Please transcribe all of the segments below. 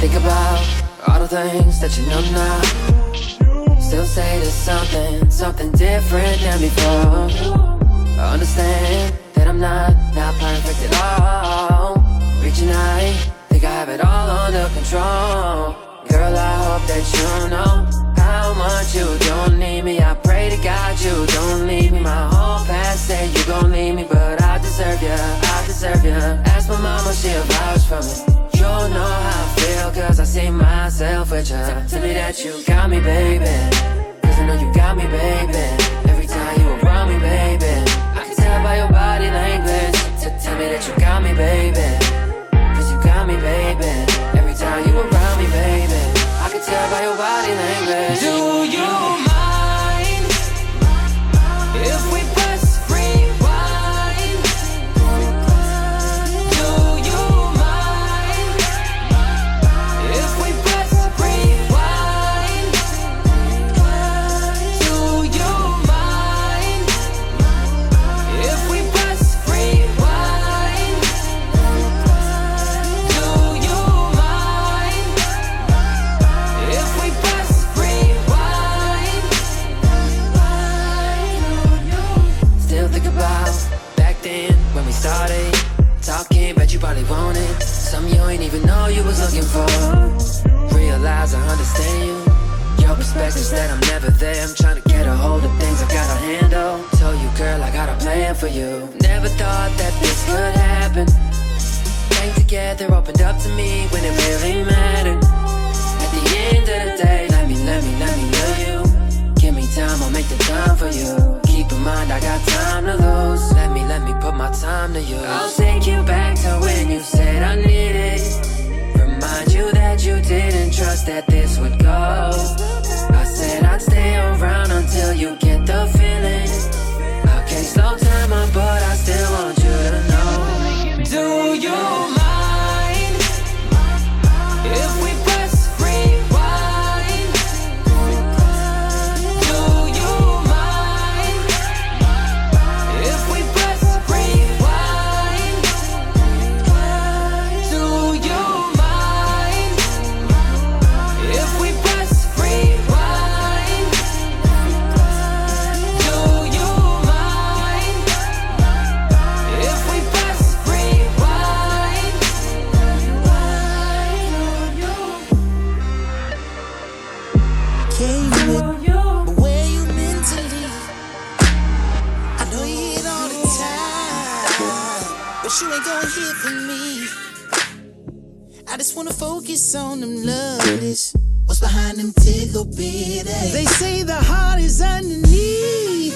Think about all the things that you know now. Still say there's something, something different than before. Understand that I'm not, not perfect at all. Reaching out, think I have it all under control. Girl, I hope that you know how much you don't need me. I pray to God you don't leave me. My whole past say you gon' leave me, but I deserve ya, I deserve ya. Ask my mama, she'll vouch for me. You don't know how I feel, cause I see myself with ya. Tell me that you got me, baby. Cause I know you got me, baby. Every time you around me, baby. I can tell by your body language. Tell me that you got me, baby. Cause you got me, baby. Every time you around me, baby. I can tell by your body language. Do you know you was looking for. Realize I understand you. Your perspective's that I'm never there. I'm trying to get a hold of things I gotta handle. Tell you, girl, I got a plan for you. Never thought that this could happen. Came together, opened up to me when it really mattered. At the end of the day, let me, let me, let me know you. Give me time, I'll make the time for you. Keep in mind, I got time to lose. Let me, let me put my time to you. I'll take you back to when you said I needed. You that you didn't trust that this would go. I said I'd stay around until you get the feeling. I can't slow time up, but I still want you to know. Do you I just wanna focus on them lovelies. What's behind them tickle bitties? They say the heart is underneath.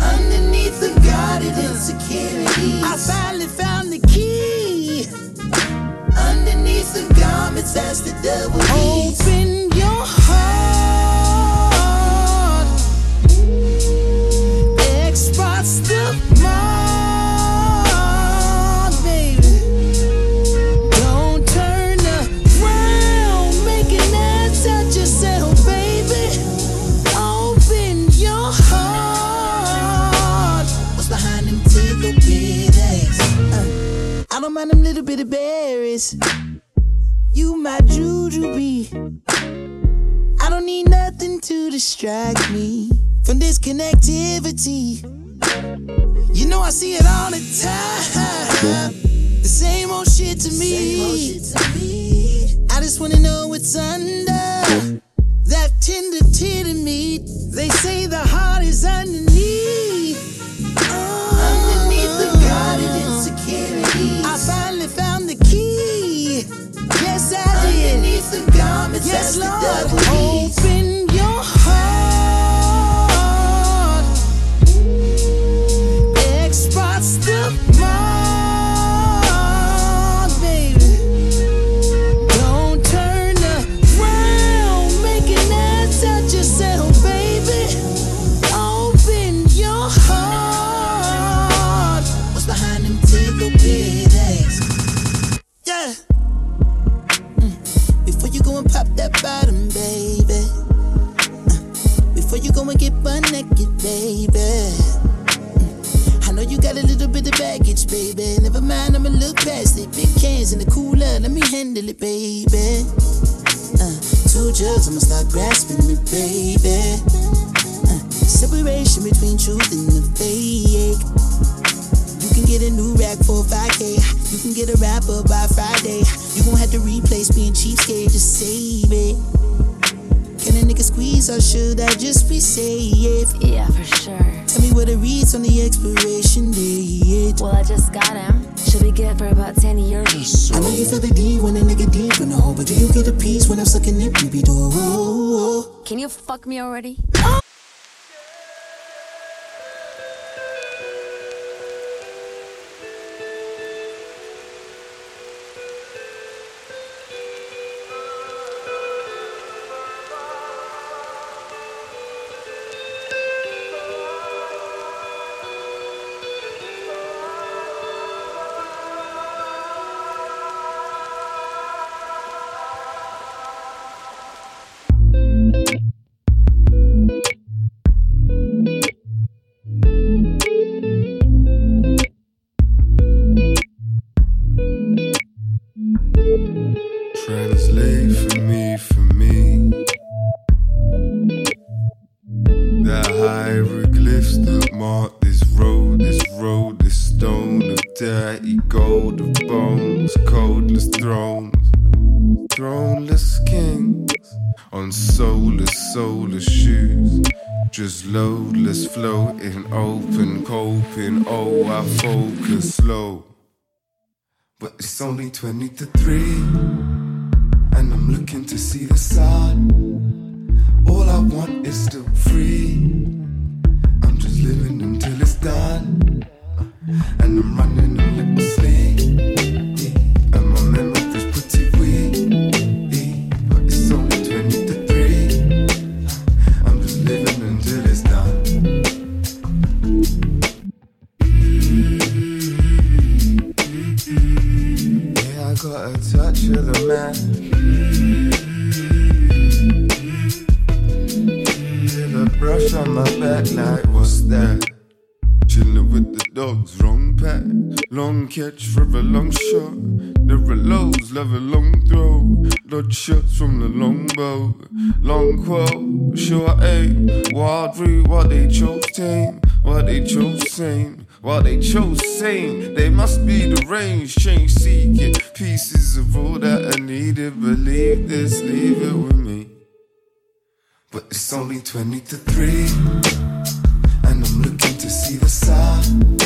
Underneath the guarded insecurity. I finally found the key. Underneath the garments, that's the double 2023 catch for a long shot. There are lows, level long throw. Dodge shots from the longbow. Long quote, sure aim. Wild route, what they chose tame. What they chose same. What they chose same. They must be the range. Change seeking. Pieces of all that I needed. Believe this, leave it with me. But it's only 20 to 3. And I'm looking to see the sun.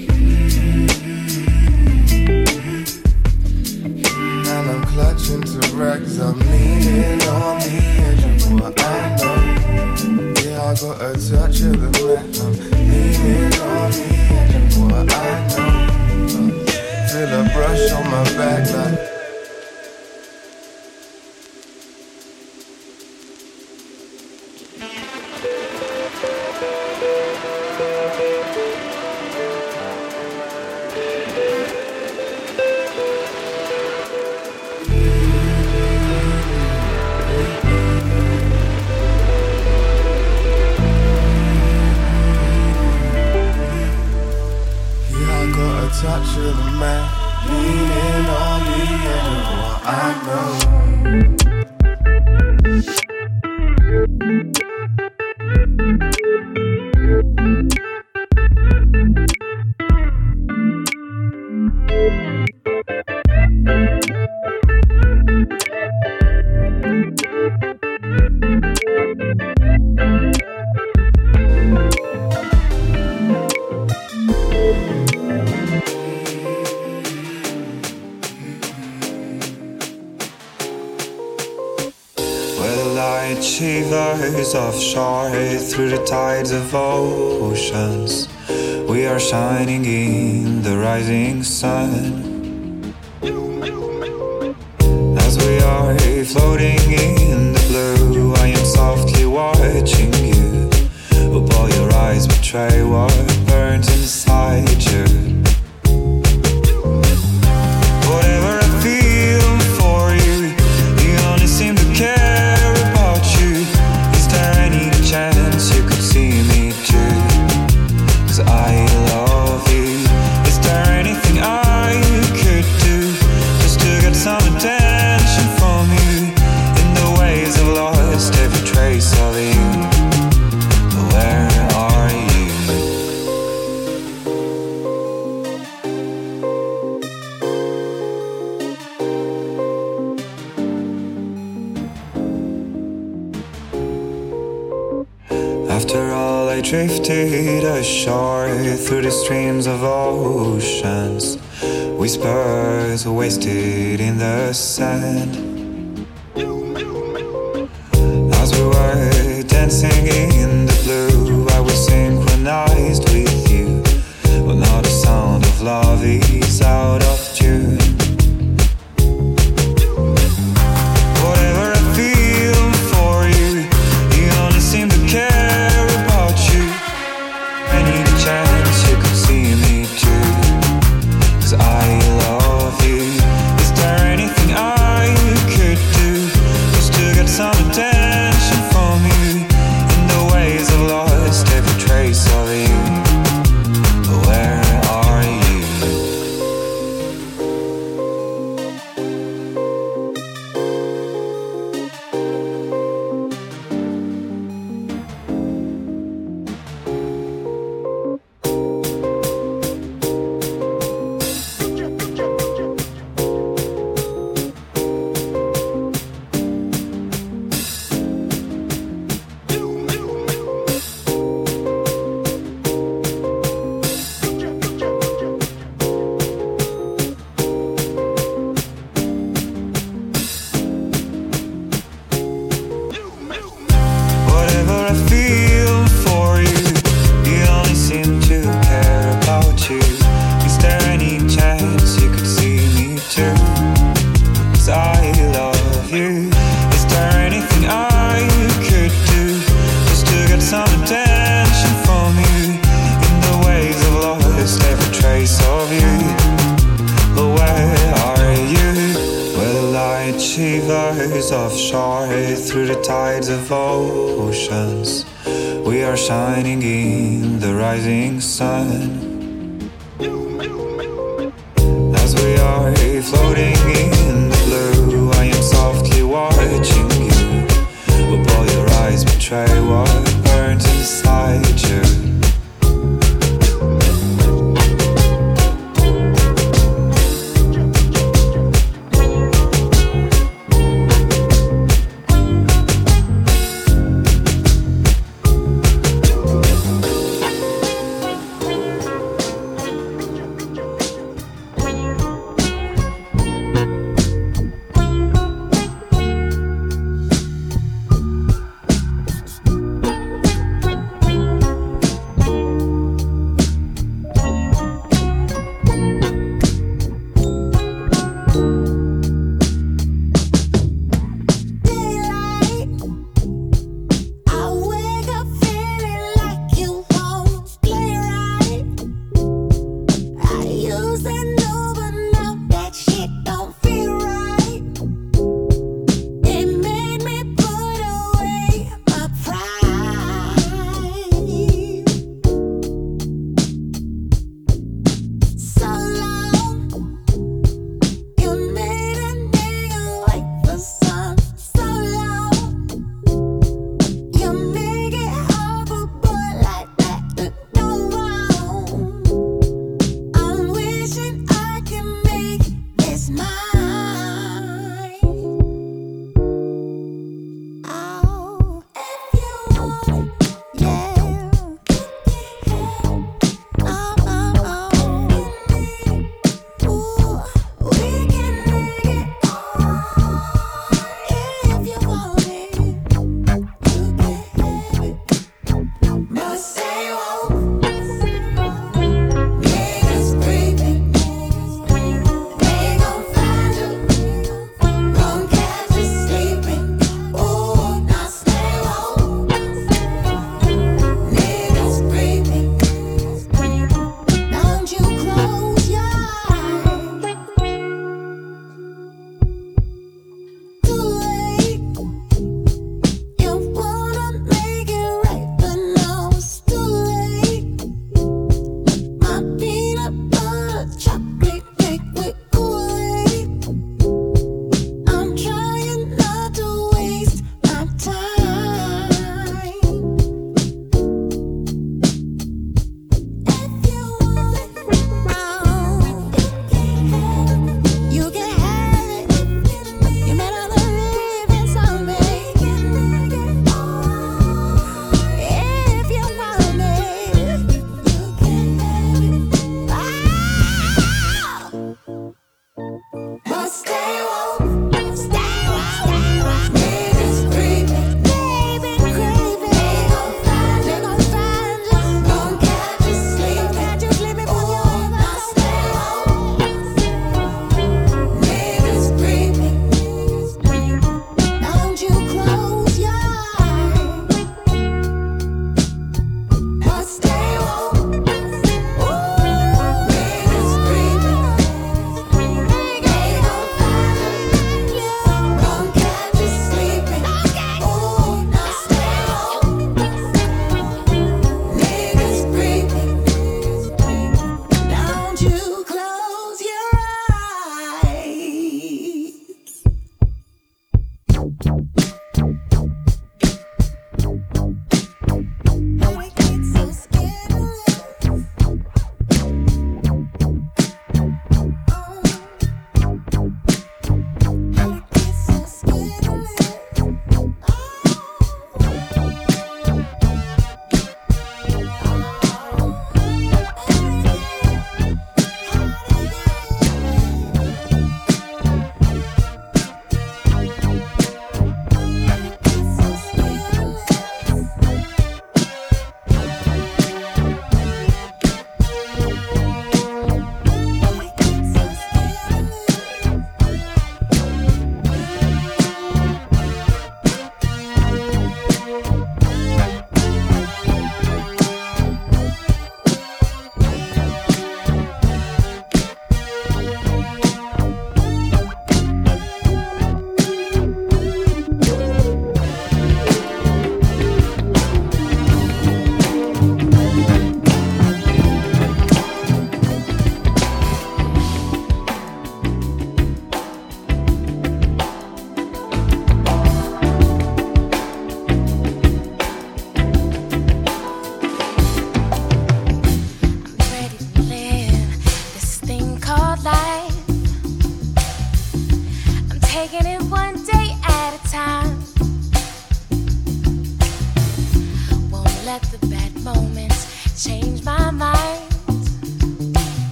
into rags. I'm leaning on the edge of what I know. Yeah, I got a touch of the black. I'm leaning on the edge of what I know. Feel a brush on my back. Like, After all, I drifted ashore through the streams of oceans. Whispers wasted in the sand. As we were dancing in the blue, I was synchronized with you. but not a sound of love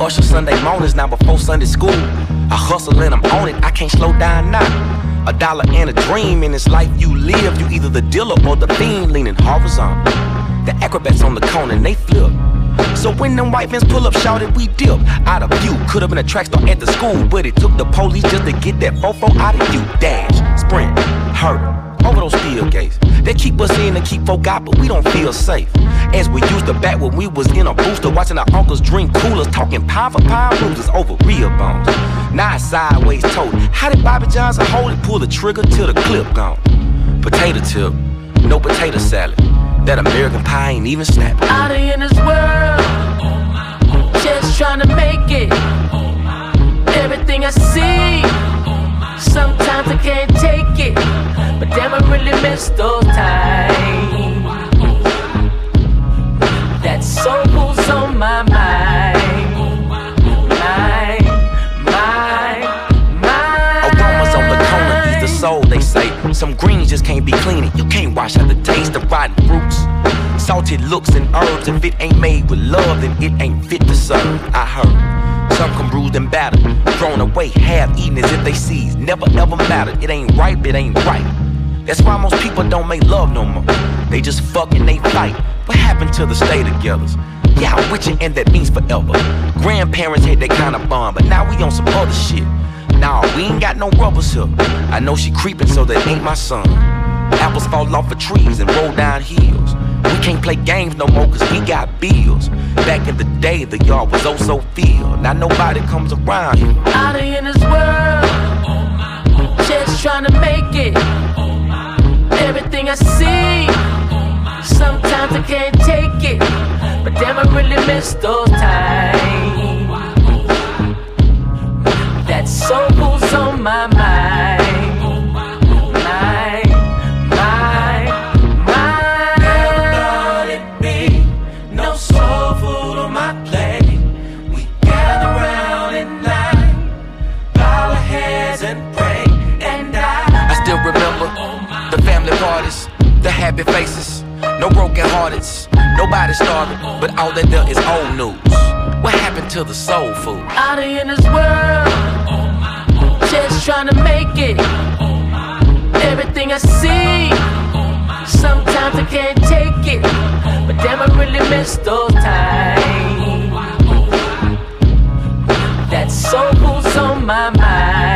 usher Sunday mornings now before Sunday school. I hustle and I'm on it, I can't slow down now. A dollar and a dream in this life you live. You either the dealer or the fiend leaning horizontal. The acrobats on the cone and they flip. So when them white vans pull up, shouted we dip. Out of view, could have been a track star at the school, but it took the police just to get that fofo out of you. Dash, sprint, hurt, over those steel gates. They keep us in and keep folk out, but we don't feel safe. As we used to back when we was in a booster, watching our uncles drink coolers, talking pound for pound bruises over real bones. Now it's sideways told. How did Bobby Johnson hold it? Pull the trigger till the clip gone. Potato tip, no potato salad. That American pie ain't even snapping. out in this world, just trying to make it. Everything I see, sometimes I can't take it, but damn, I really miss those times. That soul food's on my mind, on the corner, ease the soul, they say. Some greens just can't be cleaning. You can't wash out the taste of rotten fruits. Salted looks and herbs, if it ain't made with love, then it ain't fit to serve. I heard. Some come bruised and battered, thrown away, half eaten as if they seized. Never ever mattered. It ain't ripe, it ain't right. That's why most people don't make love no more. They just fuck and they fight. What happened to the stay togethers? Yeah, I'm with you, and that means forever. Grandparents had that kind of bond, but now we on some other shit. Nah, we ain't got no rubbers here. I know she creeping, so that ain't my son. Apples fall off of trees and roll down hills. We can't play games no more cause we got bills. Back in the day, the yard was oh so filled. Now nobody comes around here. out in this world, just trying to make it. Everything I see, sometimes I can't take it, but damn, I really miss those times. That soul on my mind, no broken hearteds, nobody starving, but all that there is is old news. What happened to the soul food? Out in this world, just trying to make it. Everything I see, sometimes I can't take it, but damn, I really miss those times. That soul food's on my mind,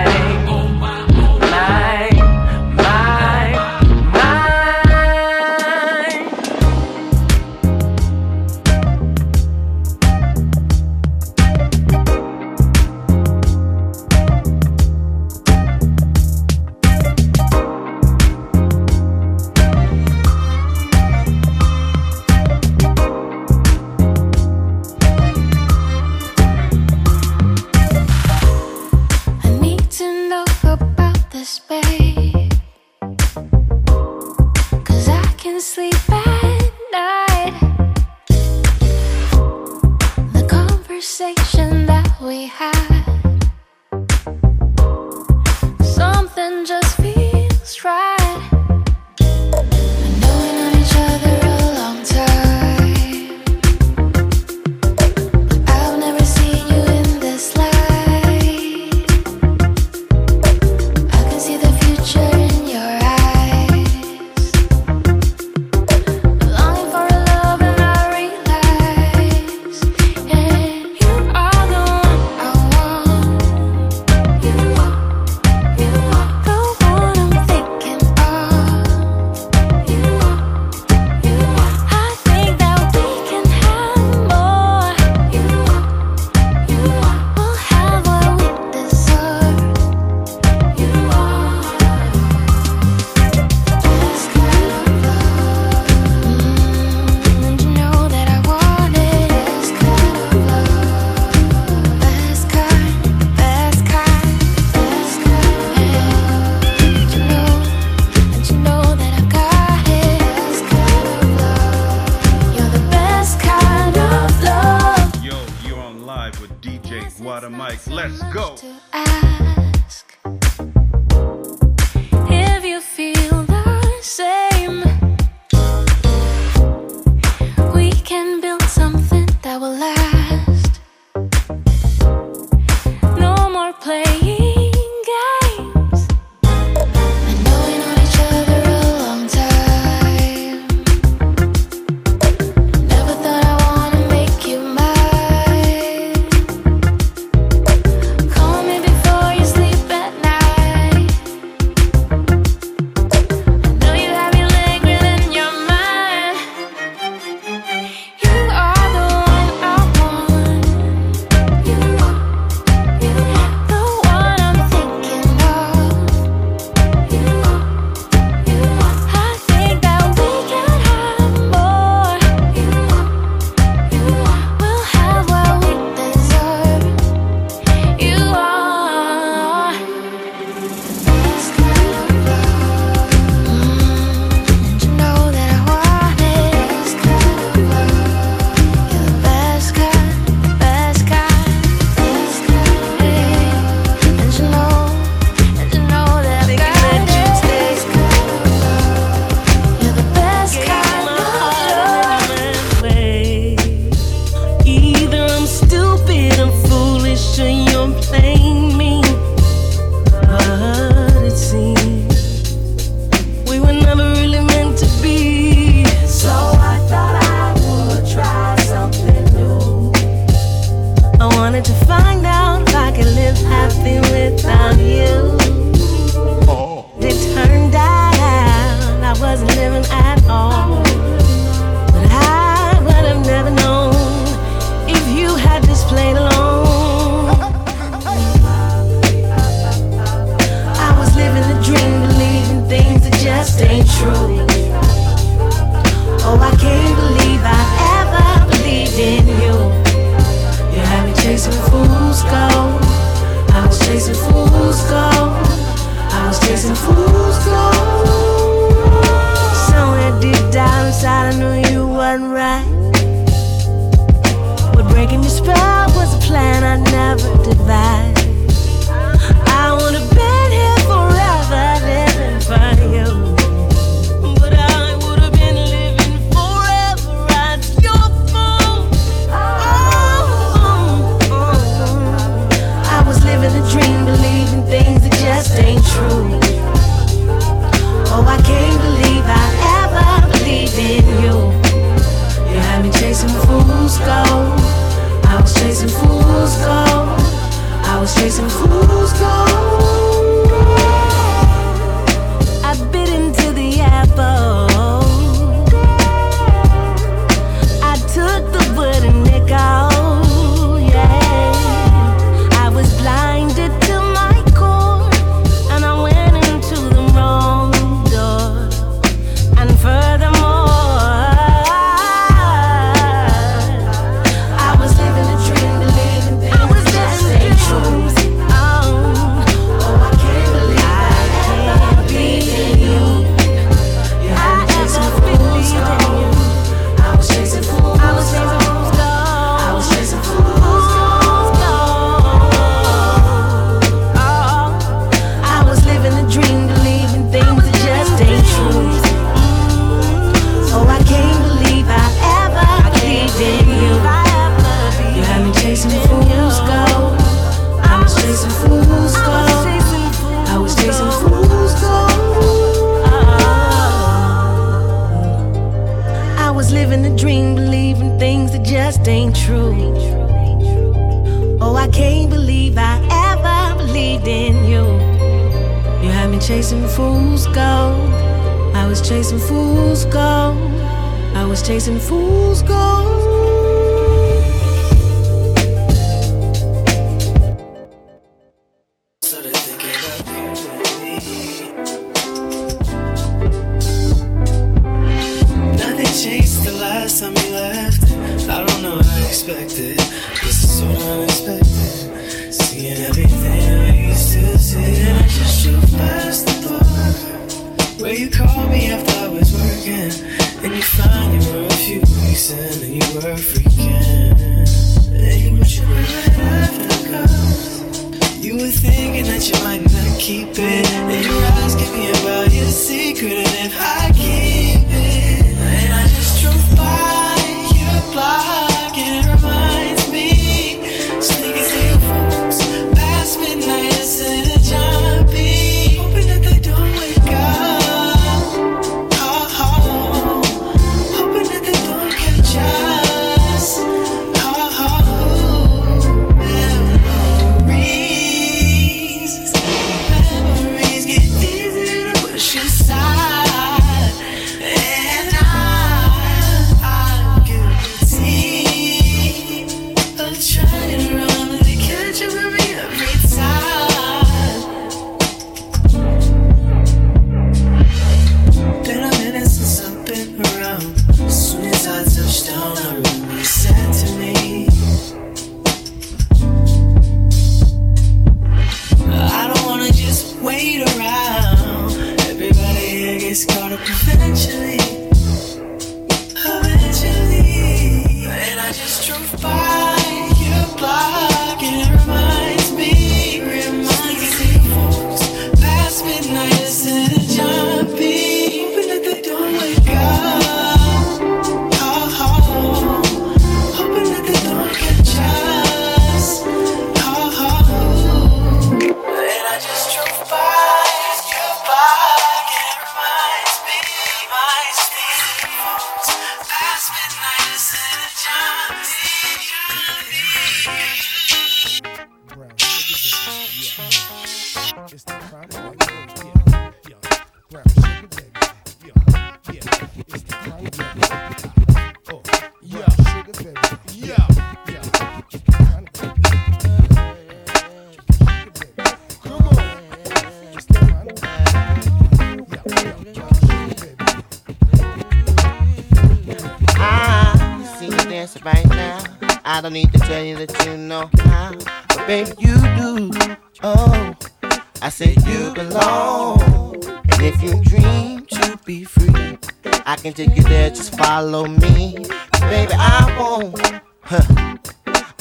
can take you there, just follow me. Baby, I won't, huh,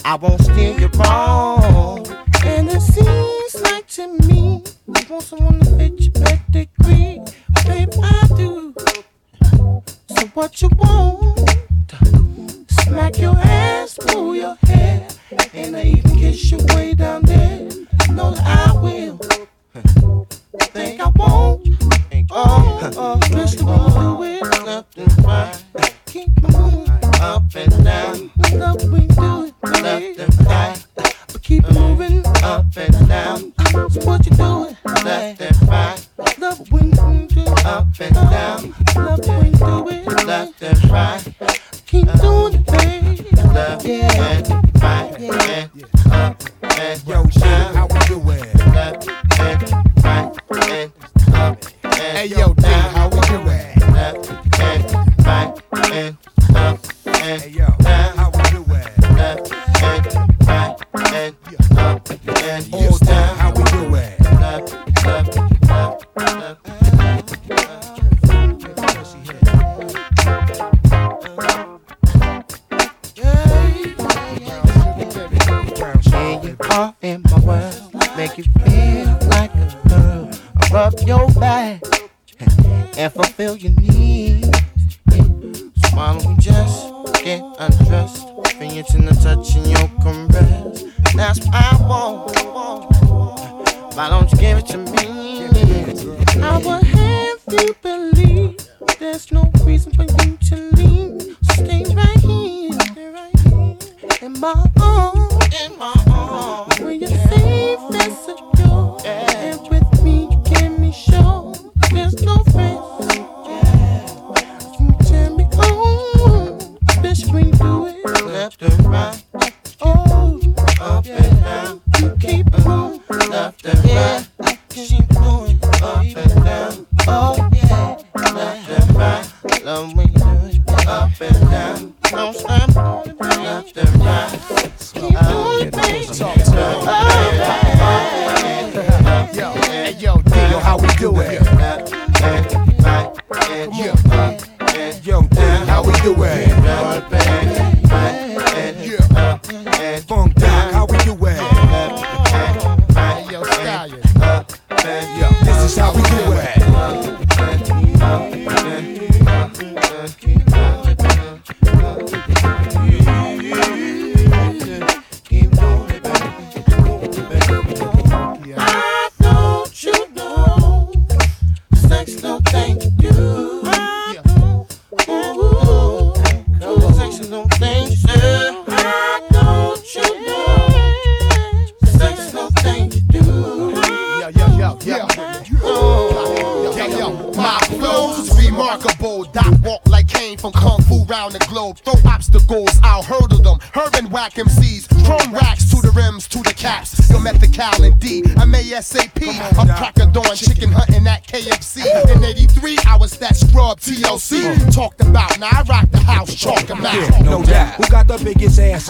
I won't steer you wrong.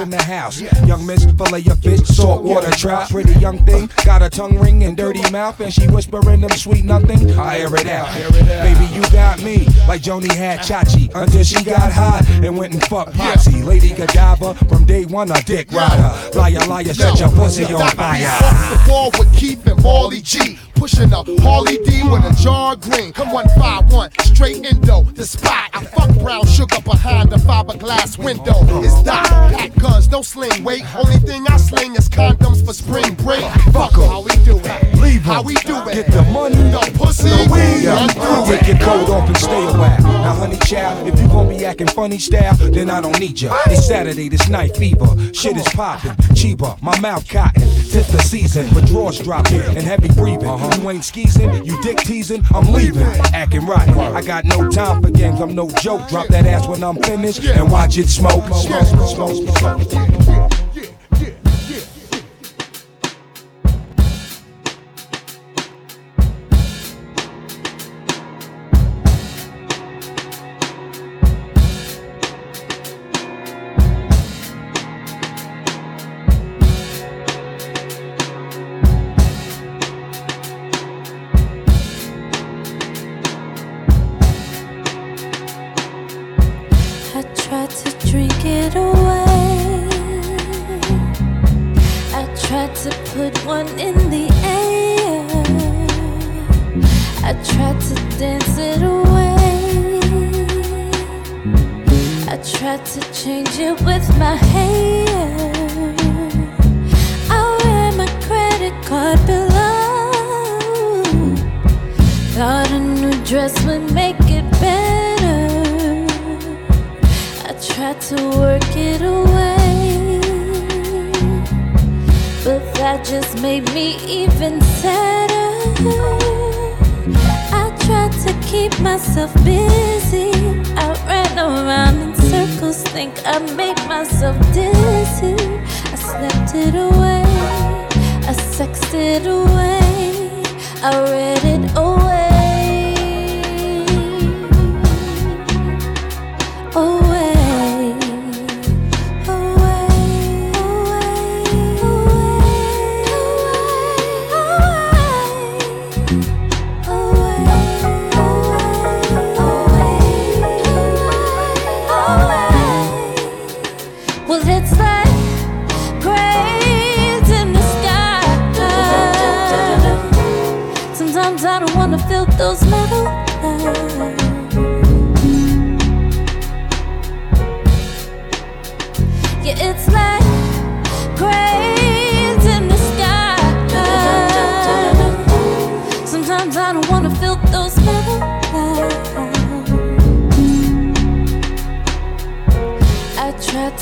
In the house? Young miss, fillet your fish, salt water trout. Pretty young thing, got a tongue ring and dirty mouth, and she whispering them sweet nothing. I hear it out. Baby, you got me like Joni had uh-huh. Chachi until she got hot and went and fucked Potsy. Lady Godiva, from day one, a dick rider. Liar, liar, set your pussy on fire. Off the wall with and Marley G. Pushing a Harley D with a jar green. Come 151, straight Indo, the spot. I fuck brown sugar behind the fiberglass window. It's Doc, pack guns, no sling weight. Only thing I sling is condoms for spring break. Fuck 'em. How we do it? Leave 'em. How we do it? Get the money, the pussy, weed, run through Take your coat off and stay a while. Now, honey child, if you gon' be acting funny style, then I don't need ya. It's Saturday, this night fever. Shit is popping, cheaper, my mouth cotton. Tis the season, but drawers dropping and heavy breathing. You ain't skeezing, you dick teasing, I'm leaving. Acting rotten, I got no time for games, I'm no joke. Drop that ass when I'm finished and watch it smoke. smoke, smoke, smoke, smoke.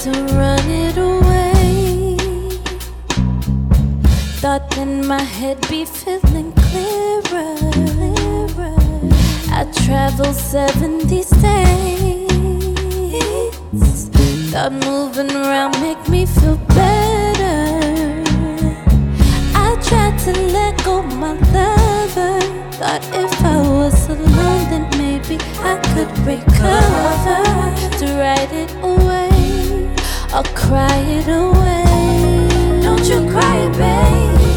To run it away. Thought then my head be feeling clearer. I traveled 70 states. Thought moving around make me feel cry it away. Don't you cry, baby.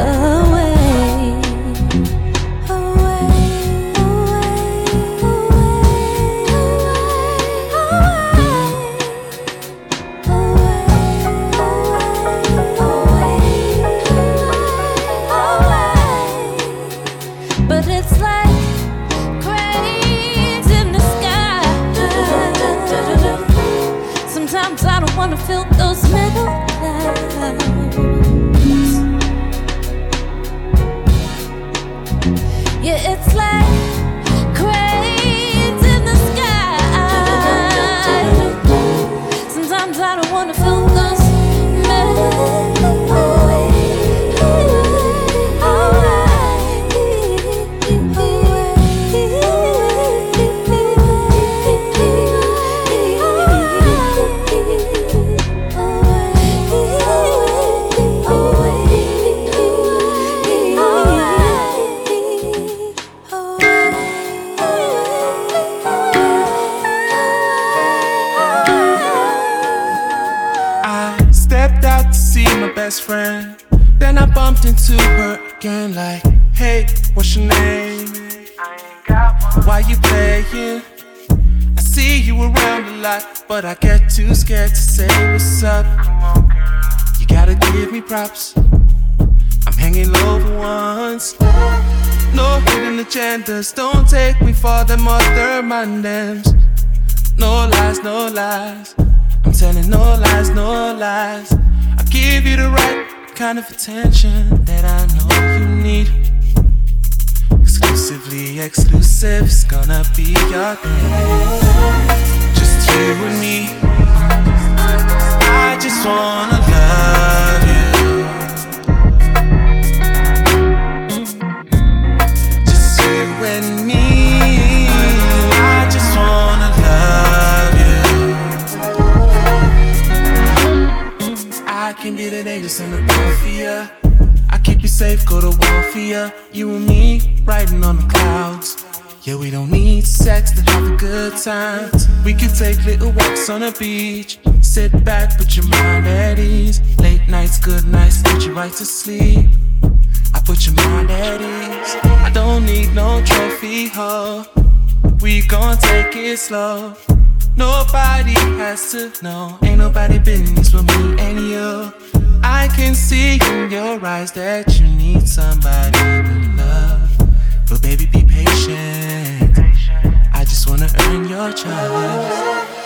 Away. them mother third man. No lies, no lies. I'm telling no lies, no lies. I give you the right kind of attention that I know you need. Exclusively exclusive, it's gonna be your thing. Just you and me. I just wanna. on a beach. Sit back, put your mind at ease. Late nights, good nights, put you right to sleep. I put your mind at ease. I don't need no trophy, ho. We gon' take it slow. Nobody has to know. Ain't nobody business with me and you. I can see in your eyes that you need somebody to love. But baby, be patient. I just wanna earn your trust.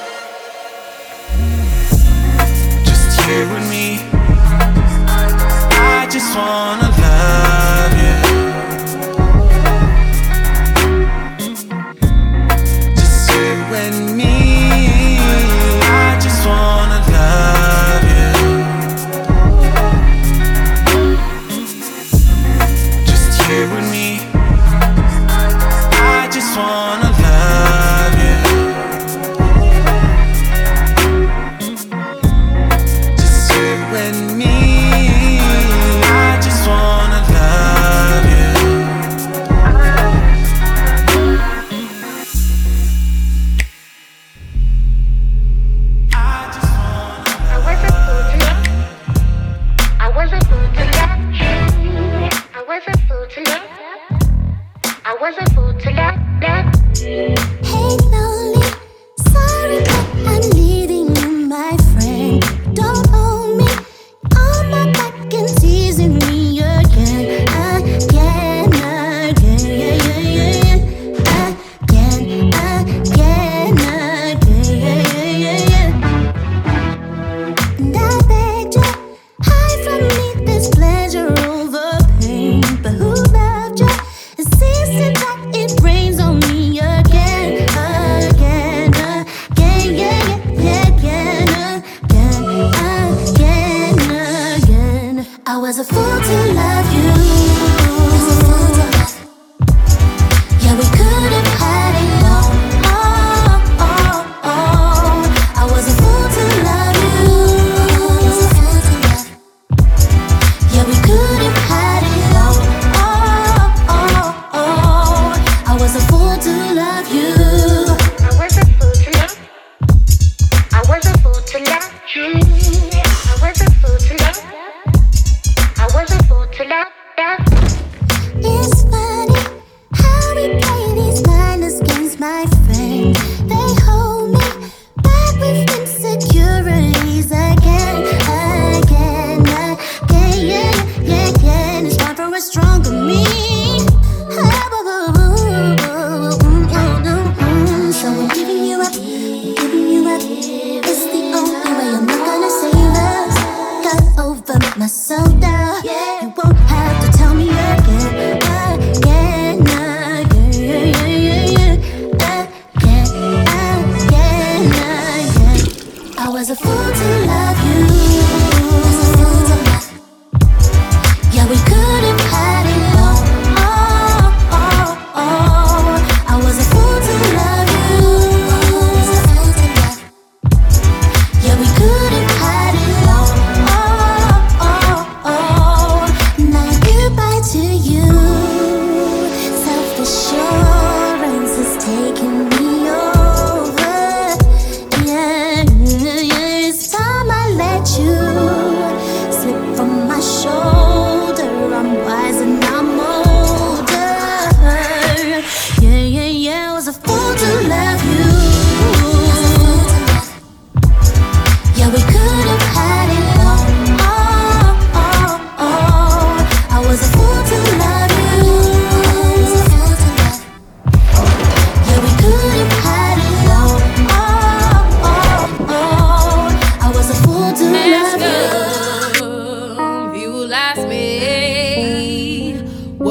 here with me. I just wanna.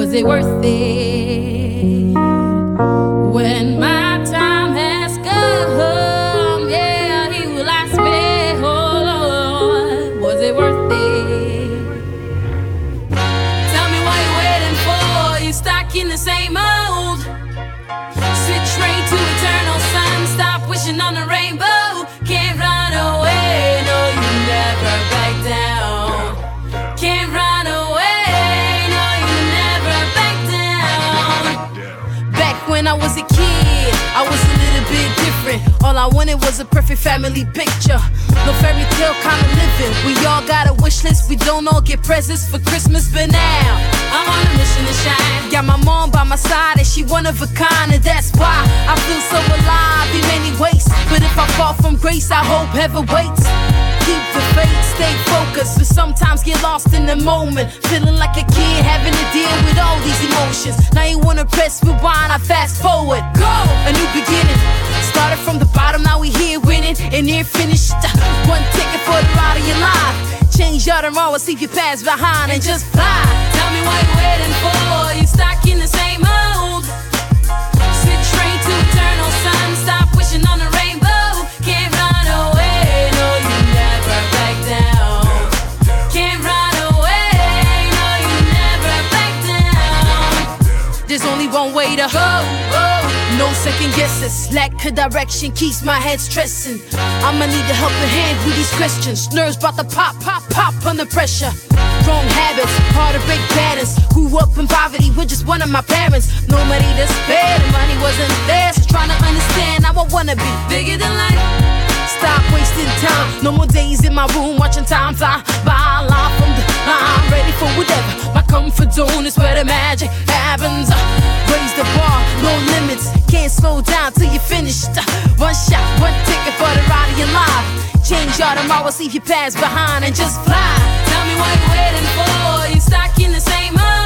Was it worth it? All I wanted was a perfect family picture. No fairy tale kind of living. We all got a wish list, we don't all get presents for Christmas, but now I'm on a mission to shine. Got my mom by my side, and she one of a kind, and that's why I feel so alive in many ways. But if I fall from grace, I hope heaven waits. Keep the faith, stay focused, but sometimes get lost in the moment. Feeling like a kid having to deal with all these emotions. Now you wanna press rewind, I fast forward. Go! A new beginning. Started from the bottom, now we here winning, and here finished. One ticket for the ride of your life. Change your tomorrow, see if you pass behind and just fly. Tell me what you're waiting for. You stuck in the same mold. Sit train to eternal sun. Stop wishing on the rainbow. Can't run away. No, you never back down. Can't run away. No, you never back down. There's only one way to go. Second guesses. Lack of direction keeps my head stressing. I'ma need a helping hand with these questions. Nerves about to pop, pop, pop under pressure. Wrong habits, hard to break patterns. Grew up in poverty with just one of my parents. No money to spare, the money wasn't there. So trying to understand how I wanna be bigger than life. Stop wasting time. No more days in my room watching time fly by. Live from line, ready for whatever. My comfort zone is where the magic happens. Uh, raise the bar, no limits. Can't slow down till you're finished. Uh, one shot, one ticket for the ride of your life. Change your tomorrow, see if you pass behind and just fly. Tell me what you're waiting for. You're stuck in the same mold.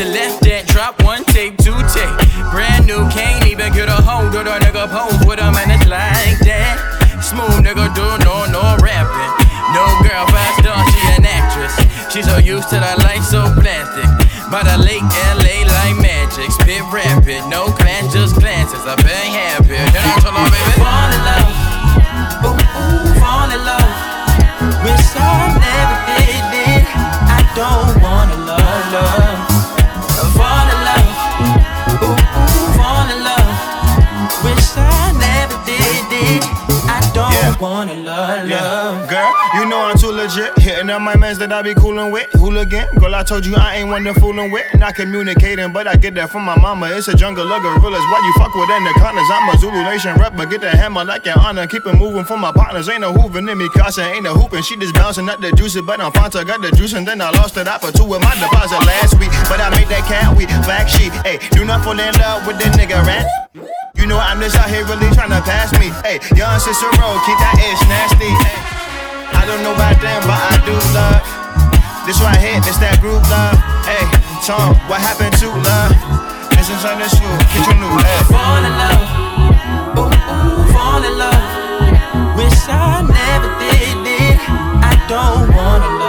She left that, drop one tape, two tape. Brand new, can't even get a hold of the nigga pose with him, and it's like that. Smooth nigga do no, no rapping. No girl, five star, she an actress. She's so used to the life so plastic. By the lake LA like magic. Spit rapid, no glance, just glances. I've been happy. Then I told her, Hitting up my mans that I be coolin' with. Hooligan, girl, I told you I ain't one to foolin' with. Not communicating, but I get that from my mama. It's a jungle of gorillas. Why you fuck with anacondas? I'm a Zulu Nation but get the hammer like an honor. Keep it moving for my partners. Ain't no hooping in me, Casa ain't no hooping. She just bouncing up the juice, but I'm Fanta. Got the juice, and then I lost it. I put two with my deposit last week, but I made that cat week. Black sheep, hey, do not fall in love with the nigga, rat. You know I'm just out here really tryna pass me. Hey, young Cicero, keep that ish nasty. I don't know about them, but I do love. This right here, this that group love. Hey, Tom, what happened to love? This is the get your new. Hey. Fall in love. Ooh, ooh, fall in love. Wish I never did it. I don't wanna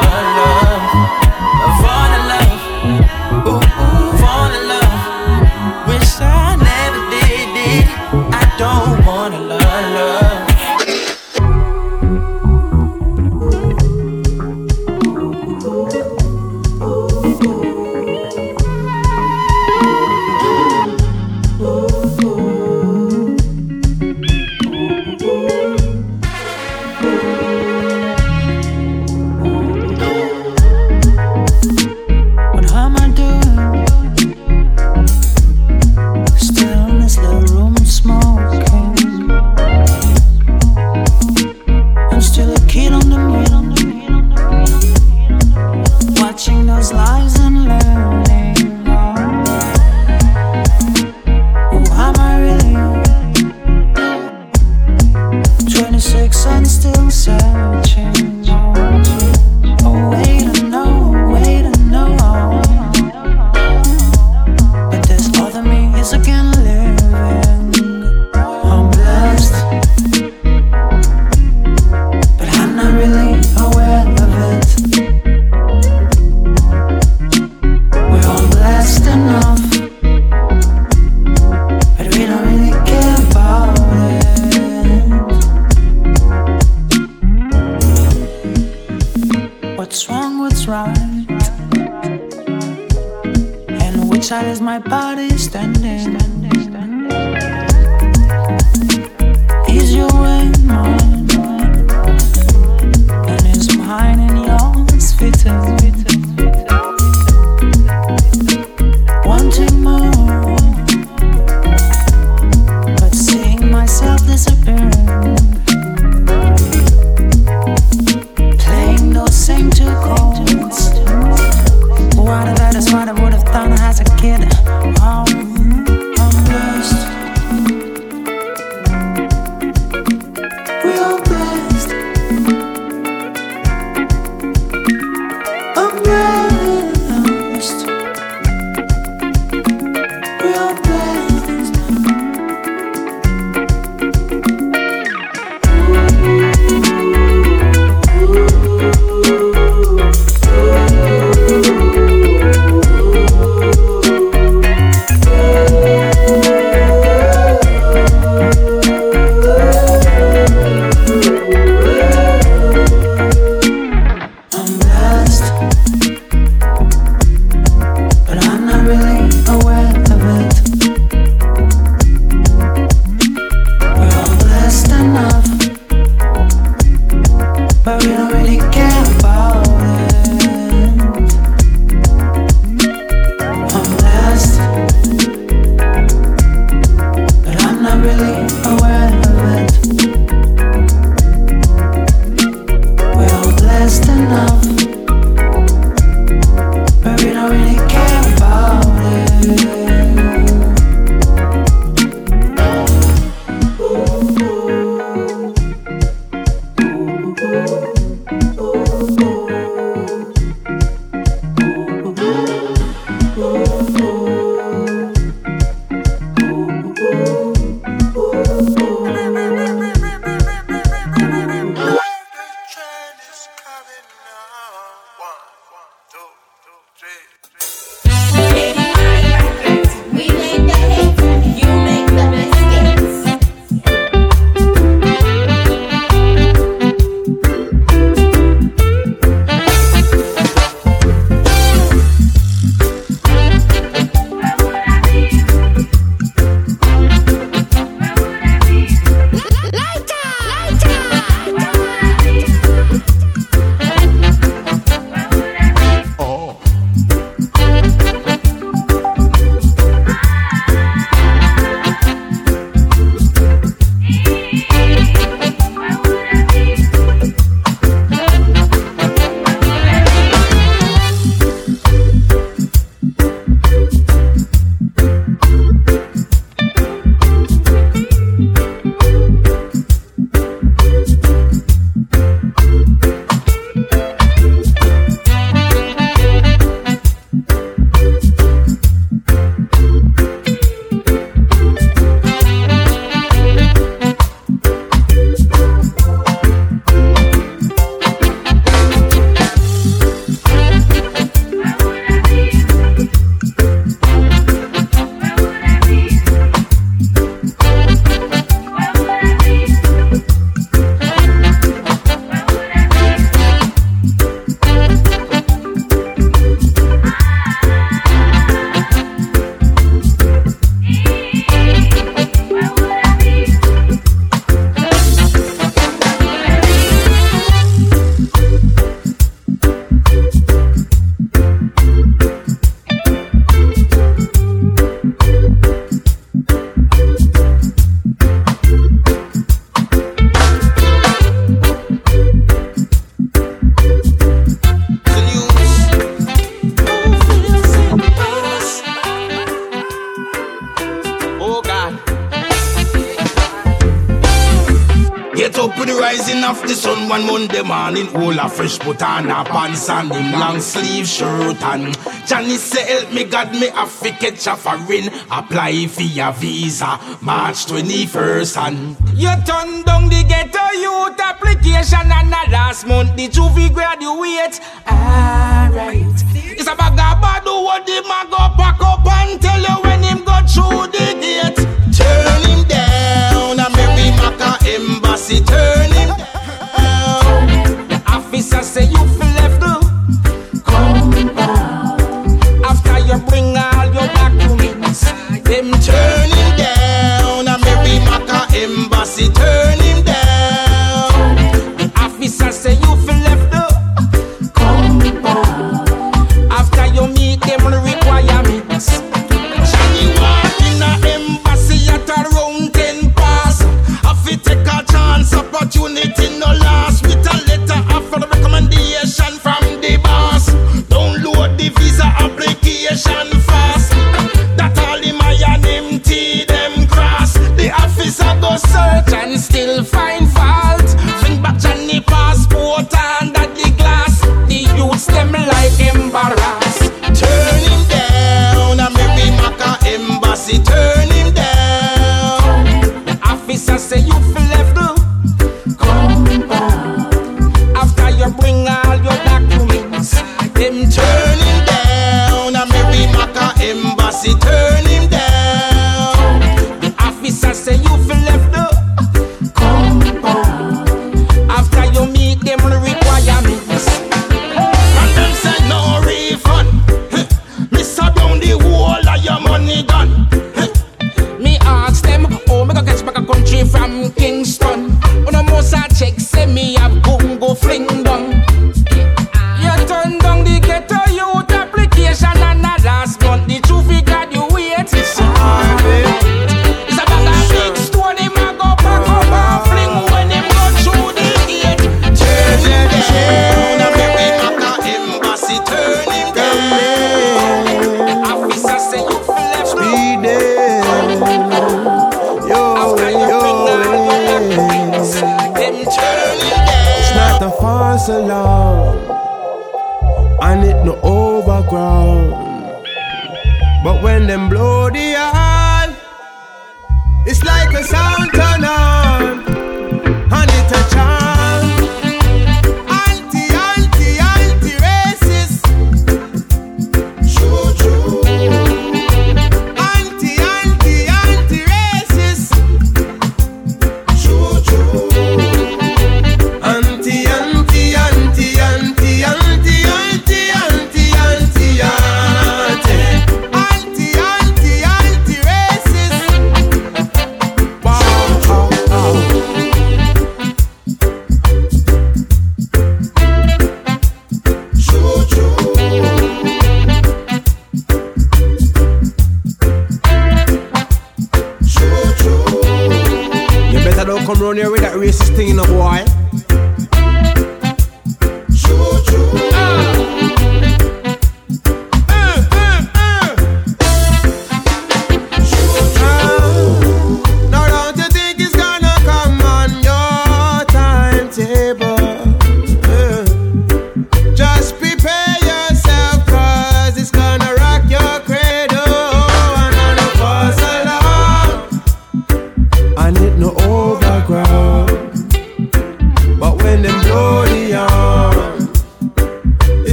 fresh put on a pants and him long sleeve shirt and Johnny say help me God me a fi catch a foreign apply for a visa March 21st and You turn down the ghetto youth application and a last month the two juvie graduate. Alright. It's a bag of bad who the mag up?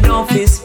don't special.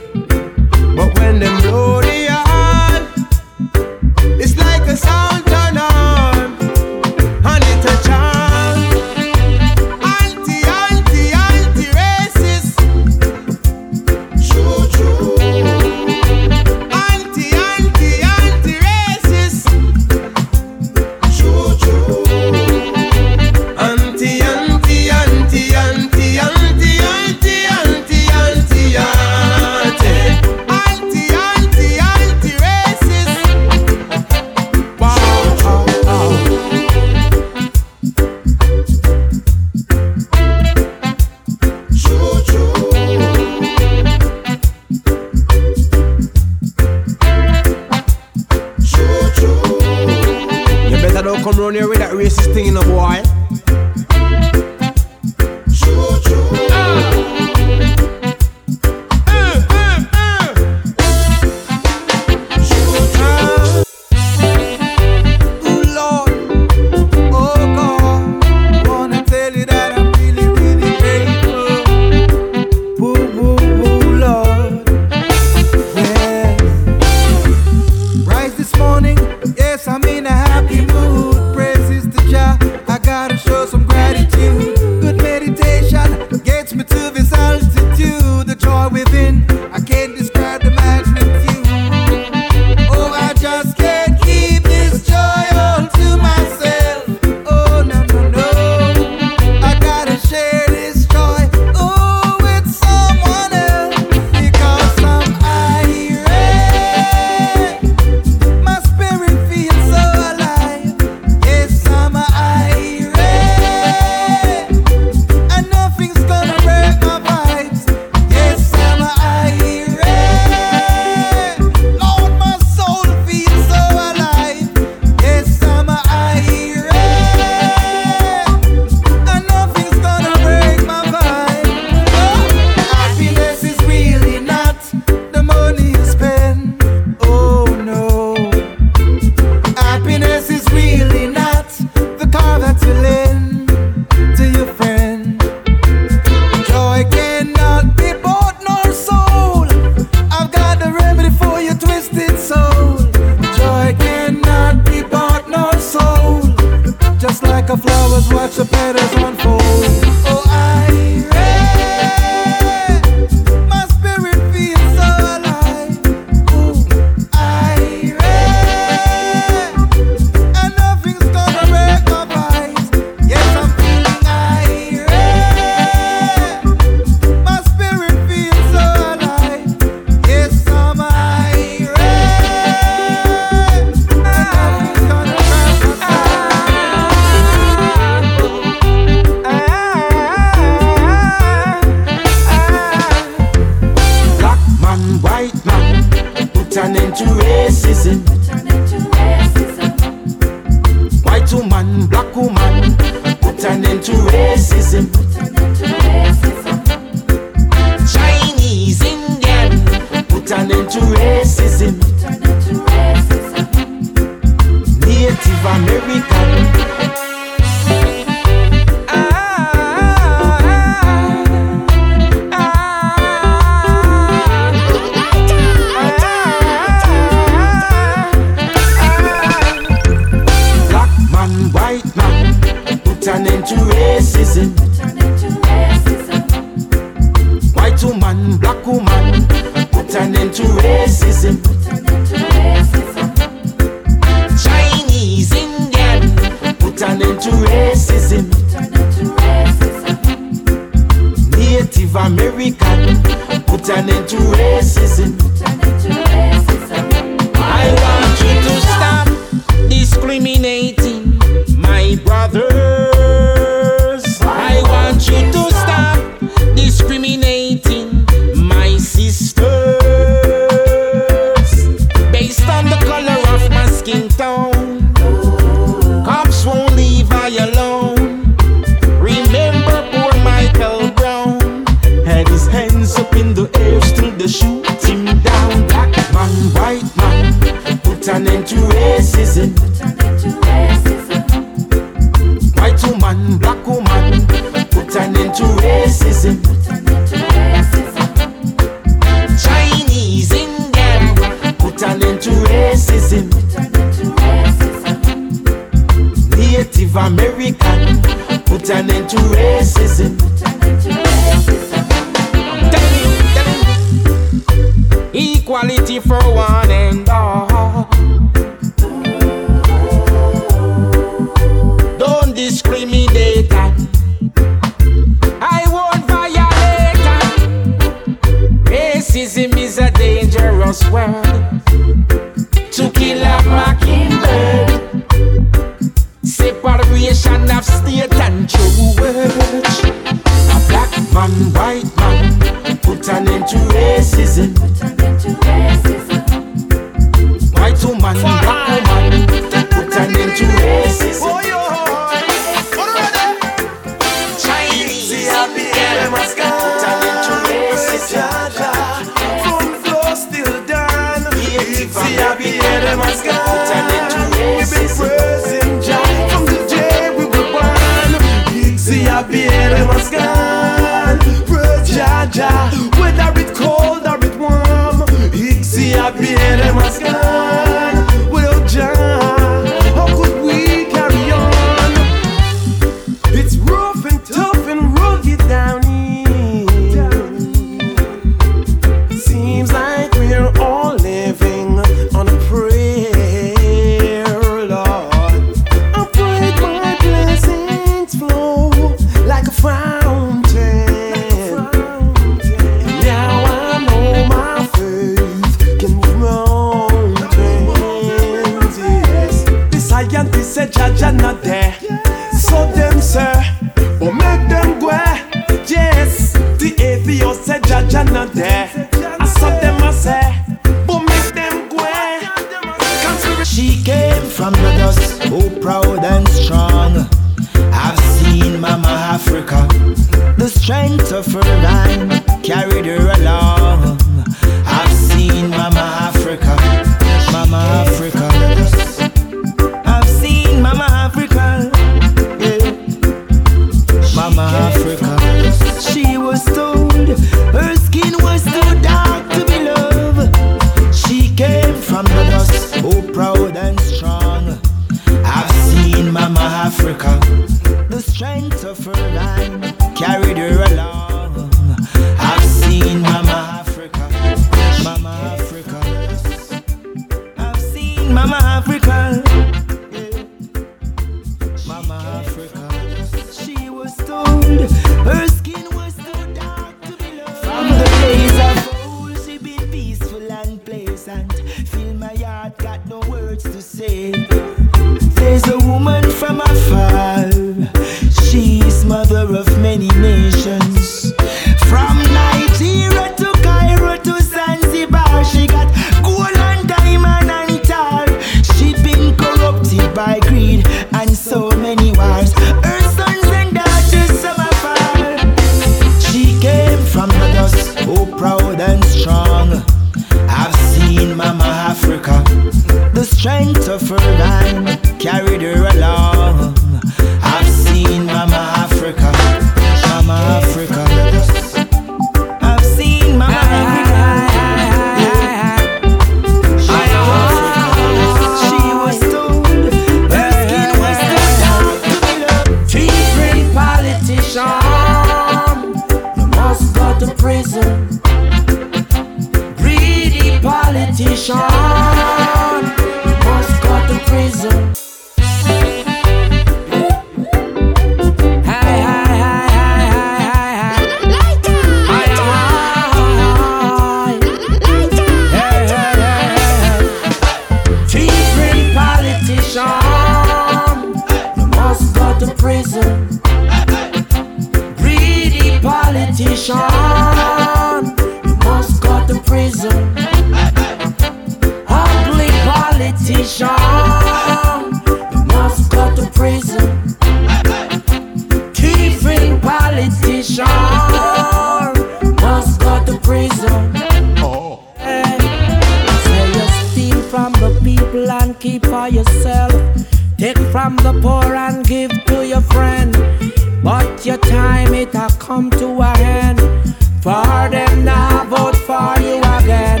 For them now vote for you again.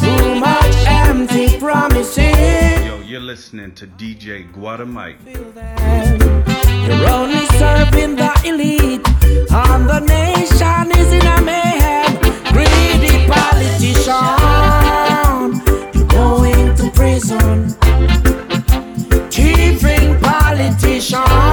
Too much empty promises. Yo, you're listening to DJ Gwada Mike. You're only serving the elite, and the nation is in a mayhem. Greedy politician, you're going to prison. Thieving politician.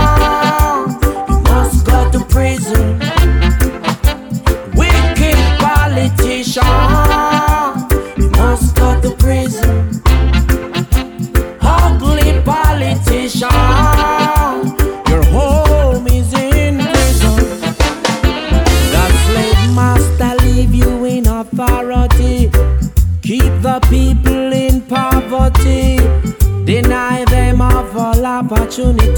opportunity.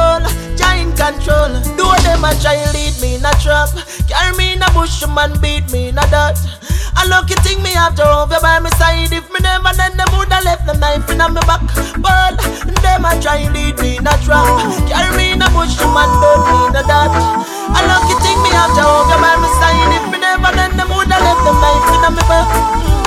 control, Jah control. Do what them a try lead me in a trap, carry me in a bush, man beat me in a dirt. A lucky thing me have Jehovah by my side. If me never then them woulda left the knife in me back. But them a try lead me in a trap, carry me in a bush, man don't me in a dirt. A lucky thing me have Jehovah by my side. If me never then them woulda left the knife in me back.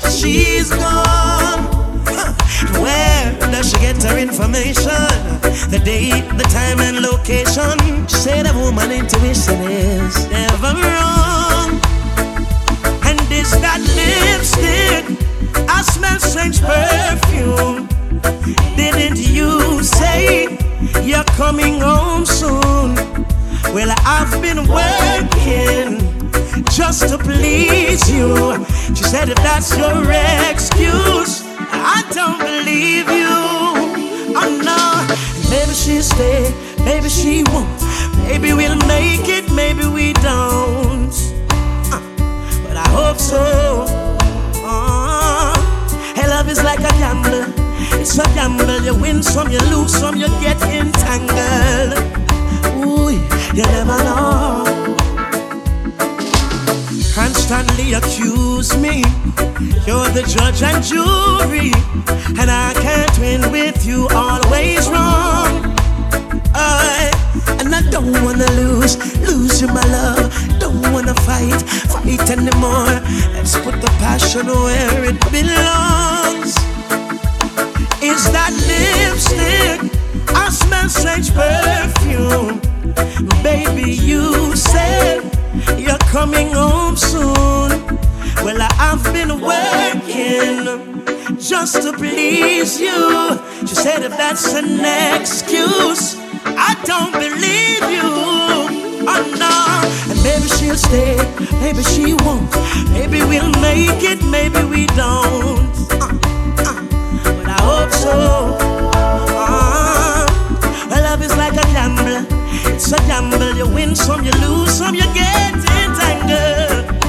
She's gone. Where does she get her information? The date, the time, and location. She said a woman intuition is never wrong. And is that lipstick? I smell strange perfume. Didn't you say you're coming home soon? Well, I've been working just to please you. She said, if that's your excuse, I don't believe you. Oh no, maybe she'll stay, maybe she won't. Maybe we'll make it, maybe we don't. Uh, but I hope so. Uh, hey, love is like a gamble. It's a gamble. You win some, you lose some, you get entangled. Ooh, you never know. Constantly accuse me. You're the judge and jury, and I can't win with you. Always wrong. I, and I don't wanna lose, lose you, my love. Don't wanna fight, fight anymore. Let's put the passion where it belongs. Is that lipstick? I smell strange perfume. Baby, you said you're coming home soon. Well, I've been working just to please you. She said, if that's an excuse, I don't believe you. Oh no, and maybe she'll stay, maybe she won't. Maybe we'll make it, maybe we don't. Uh, uh, but I hope so. Uh, love is like a gamble. It's a gamble. You win some, you lose some, you get entangled.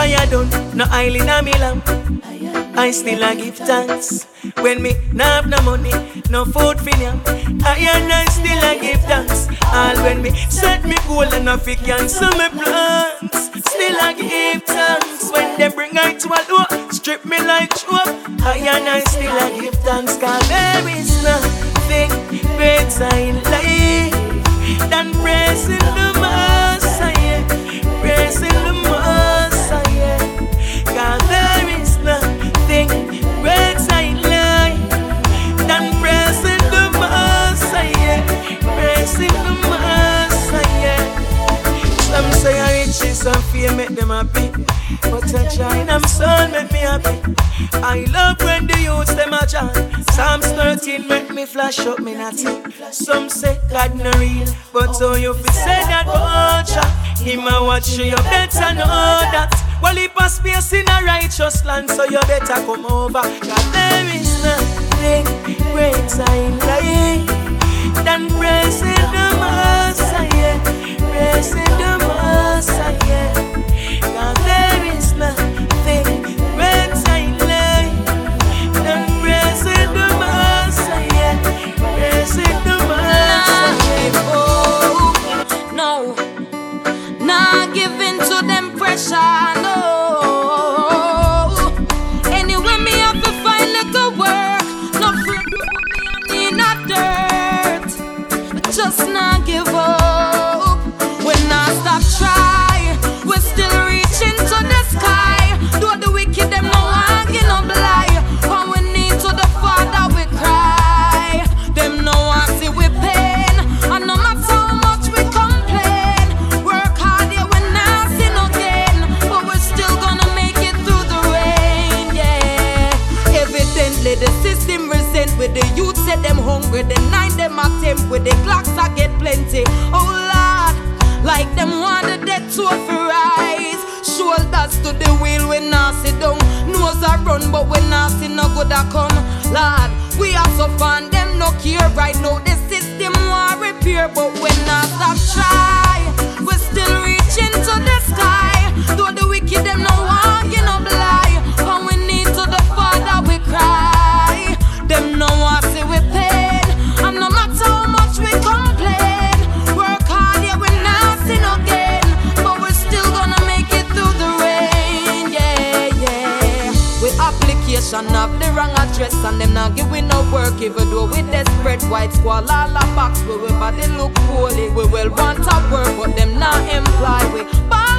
Fire done, no oil in a me lamp. I still a give thanks when me nah have no money, no food for them. I and I still a give thanks. All when me set me goal and I fi cancel my plans. Still a give thanks when they bring I to a low, strip me like chop. I and I still a give thanks 'cause there is nothing greater in life than praising the Messiah, praising the Messiah. And fear make them happy, but a them soul make me happy. I love when the youths them a chant. Psalms 13 make me flash up me natty. Some say God no real, but so you fi say that oh, vulture. Him a watch you, you better know that. Well, he pass space in a righteous land, so you better come over. God, there is nothing greater in life than praising the Messiah, praising the Messiah. God, like them want the dead to rise. Shoulders to the wheel when I sit down. Nose a run, but when I no good a come. Lord, we are so fond, them no care right now. The system want repair, but when I stop try, we still reaching to the sky. Though the wicked them no application of the wrong address and them not giving no work even though we desperate white squall all a box where we body look poorly. We will want to work but them not employ we.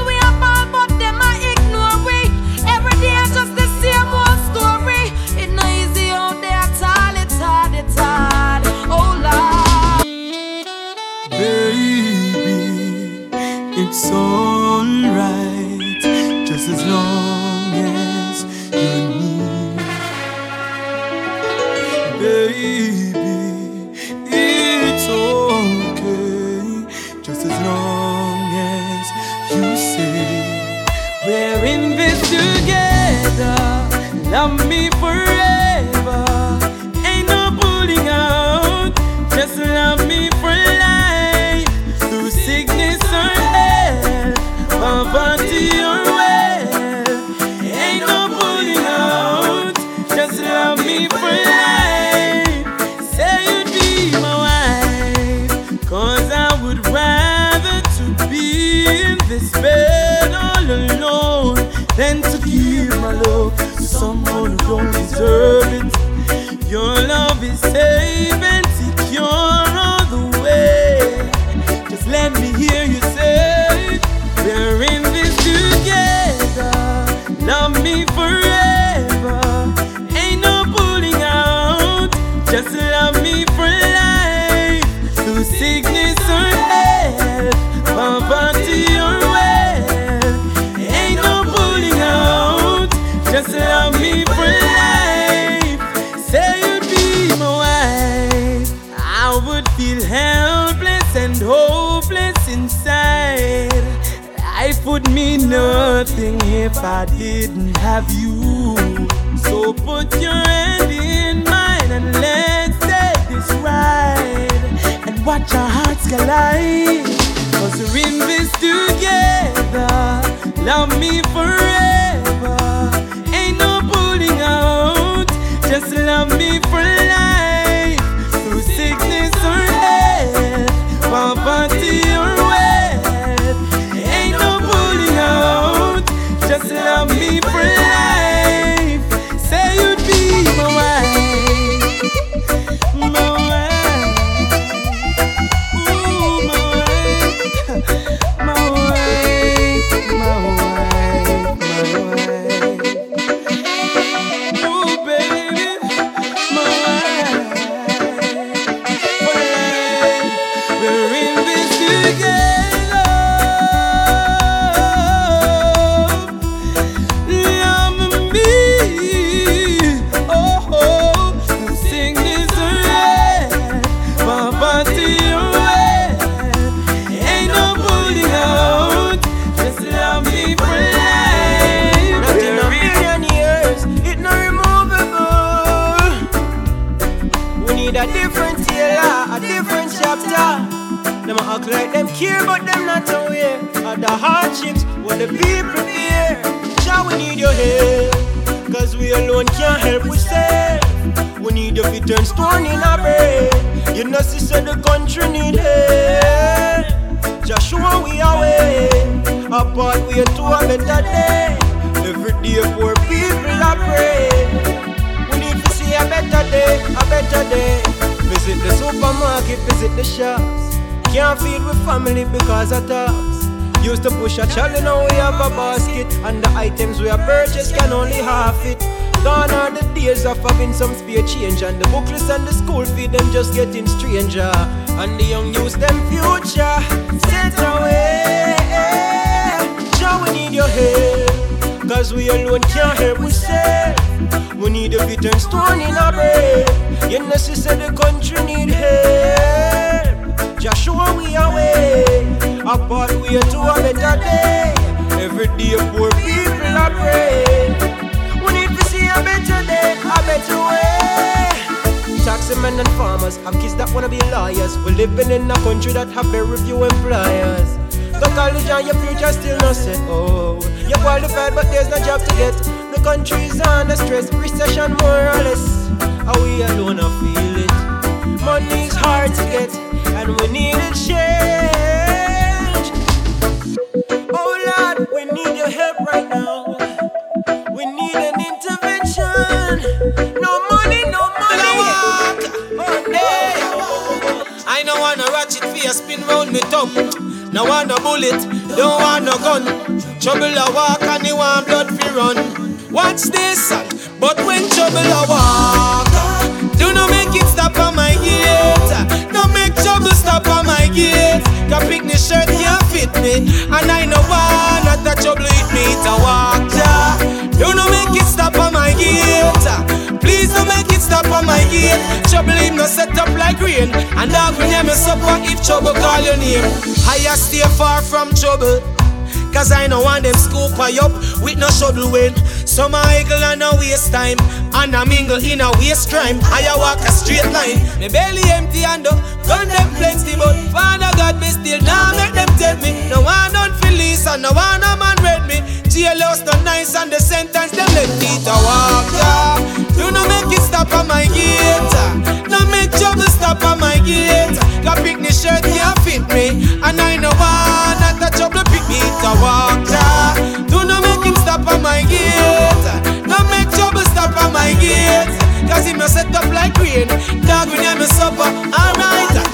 Put your hand in mine and let's take this ride and watch our hearts collide. Cause we're in this together. Love me forever. Ain't no pulling out. Just love me for life. We alone can't help ourselves. We need you to turn stone in our bread. You know, sister, the country need help. Just show we are way. Apart we to a better day. Every day poor people are pray. We need to see a better day, a better day. Visit the supermarket, visit the shops. Can't feed with family because of tax. Used to push a trolley, now we have a basket. And the items we have purchased can only half it. Gone are the days of having some spare change. And the booklets and the school fee, them just getting stranger. And the young use them future set away. Now we need your help. Cause we alone can't help ourselves. We need a bit and stone in our brain. You know, she said the country need help. Just show we a way. A pathway to a better day. Every day, poor people are praying. Better way. Taxi-men and farmers have kids that wanna be lawyers. We're living in a country that have very few employers. Go college and your future still not set. Oh, you're qualified, but there's no job to get. The country's under stress, recession more or less. Are we alone? I feel it. Money's hard to get, and we need a change. Oh Lord, we need your help ratchet a spin round me tongue. No want no bullet, don't want no gun. Trouble a walk and you want blood fi run. Watch this, but when trouble a walk, do not make it stop on my gate. Don't make trouble stop on my gate. Cause picnic shirt can't fit me, and I know why not the trouble hit me to walk. Do not make it stop on my gate. Stop on my gate. Trouble him no set up like rain. And dog you mess up if trouble call your name. I stay far from trouble. Cause I know want them scoop I up with no shovel when Some a eagle and no waste time And a mingle in a waste crime I walk a straight line Me belly empty and the gun them plenty But Father God me still now make them tell me No one don't feel this and no one a man read me Jailhouse no nice and the sentence them let me to walk yeah. Do not make it stop on my gate No make trouble stop on my gate Got picnic shirt can't fit me. And I know one not the trouble pick me to walk yeah. Do not make him stop on my gate No make trouble stop on my gate Cause him no set up like rain Dog when I'm a supper Alright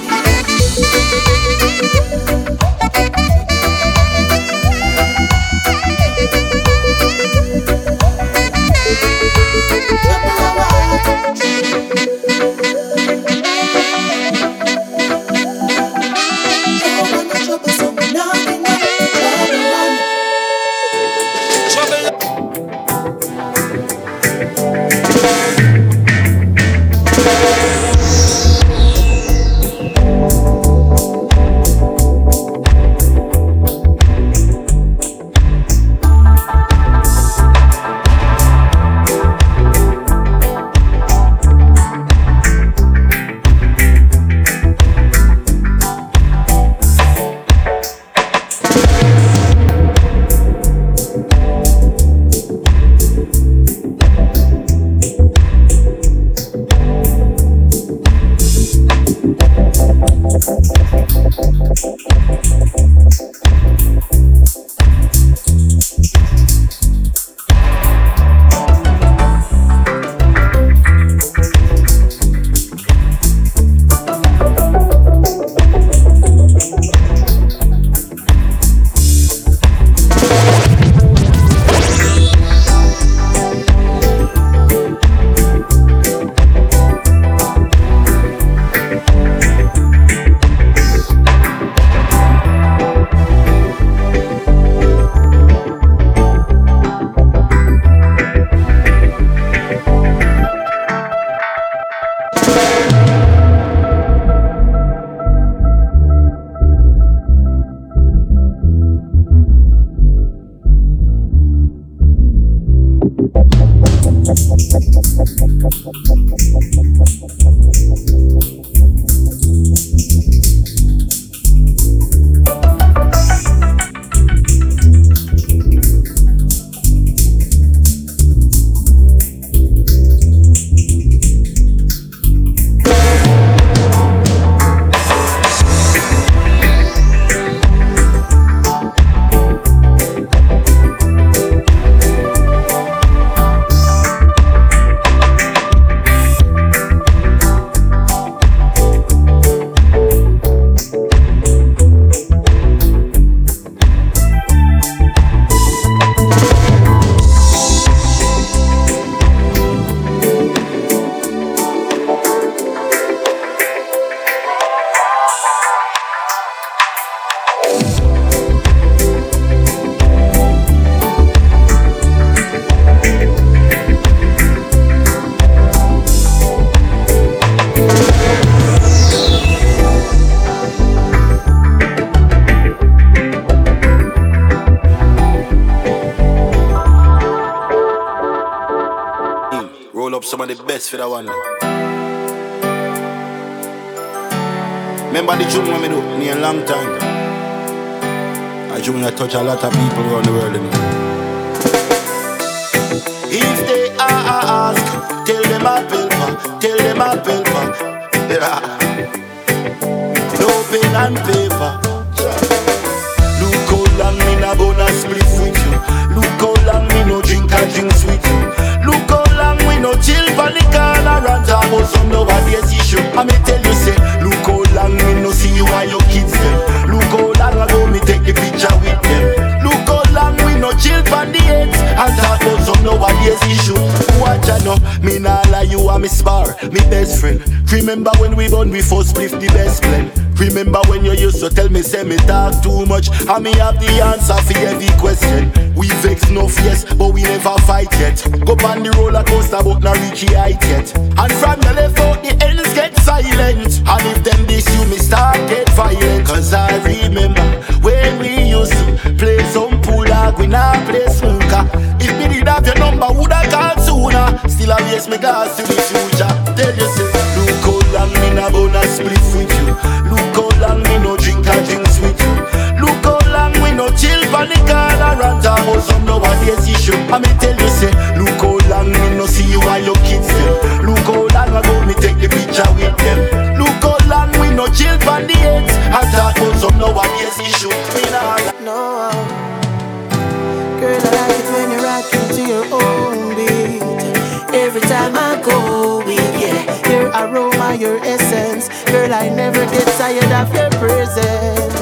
some of the best for that one. Remember the tune when me do in a long time. A tune that touch a lot of people around the world. You know. If they ask, tell them I paper, tell them I paper. Yeah. No pen and paper. Look how long me na gonna split with you. Look how long me no drink and drinks with you. Look how we no chill for the corner and talk about some nowadays issue. I me tell you say, look how long me no see you and your kids them. Look how long ago me take the picture with them. Long we no chill for the ends and talk about some nowadays issue. Watch I know, me nah lie you are me spar, me best friend. Remember when we born we first split the best blend. Remember when you used to tell me say me talk too much and me have the answer for every question. We vex no yes, but we never fight yet. Go on the roller coaster but not reach the height yet. And from the left out the ends get silent. And if them this you me start get violent. Cause I remember when we used to play pool dog, we now play. If me did have your number, would I call sooner? Still I me gas to the future. Tell look how long me na gonna split with you. Look how long me no drink and drinks with you. Look how long we no chill for the corner and talk about some nowadays issue. I me tell you say, look how long me no see you and your kids. Look how long ago me take the picture with them. Look how long we no chill for the ends and talk about some nowadays issue. Me. No, like it when you rock it to your own beat. Every time I go weak, yeah, your aroma, your essence, girl, I never get tired of your presence.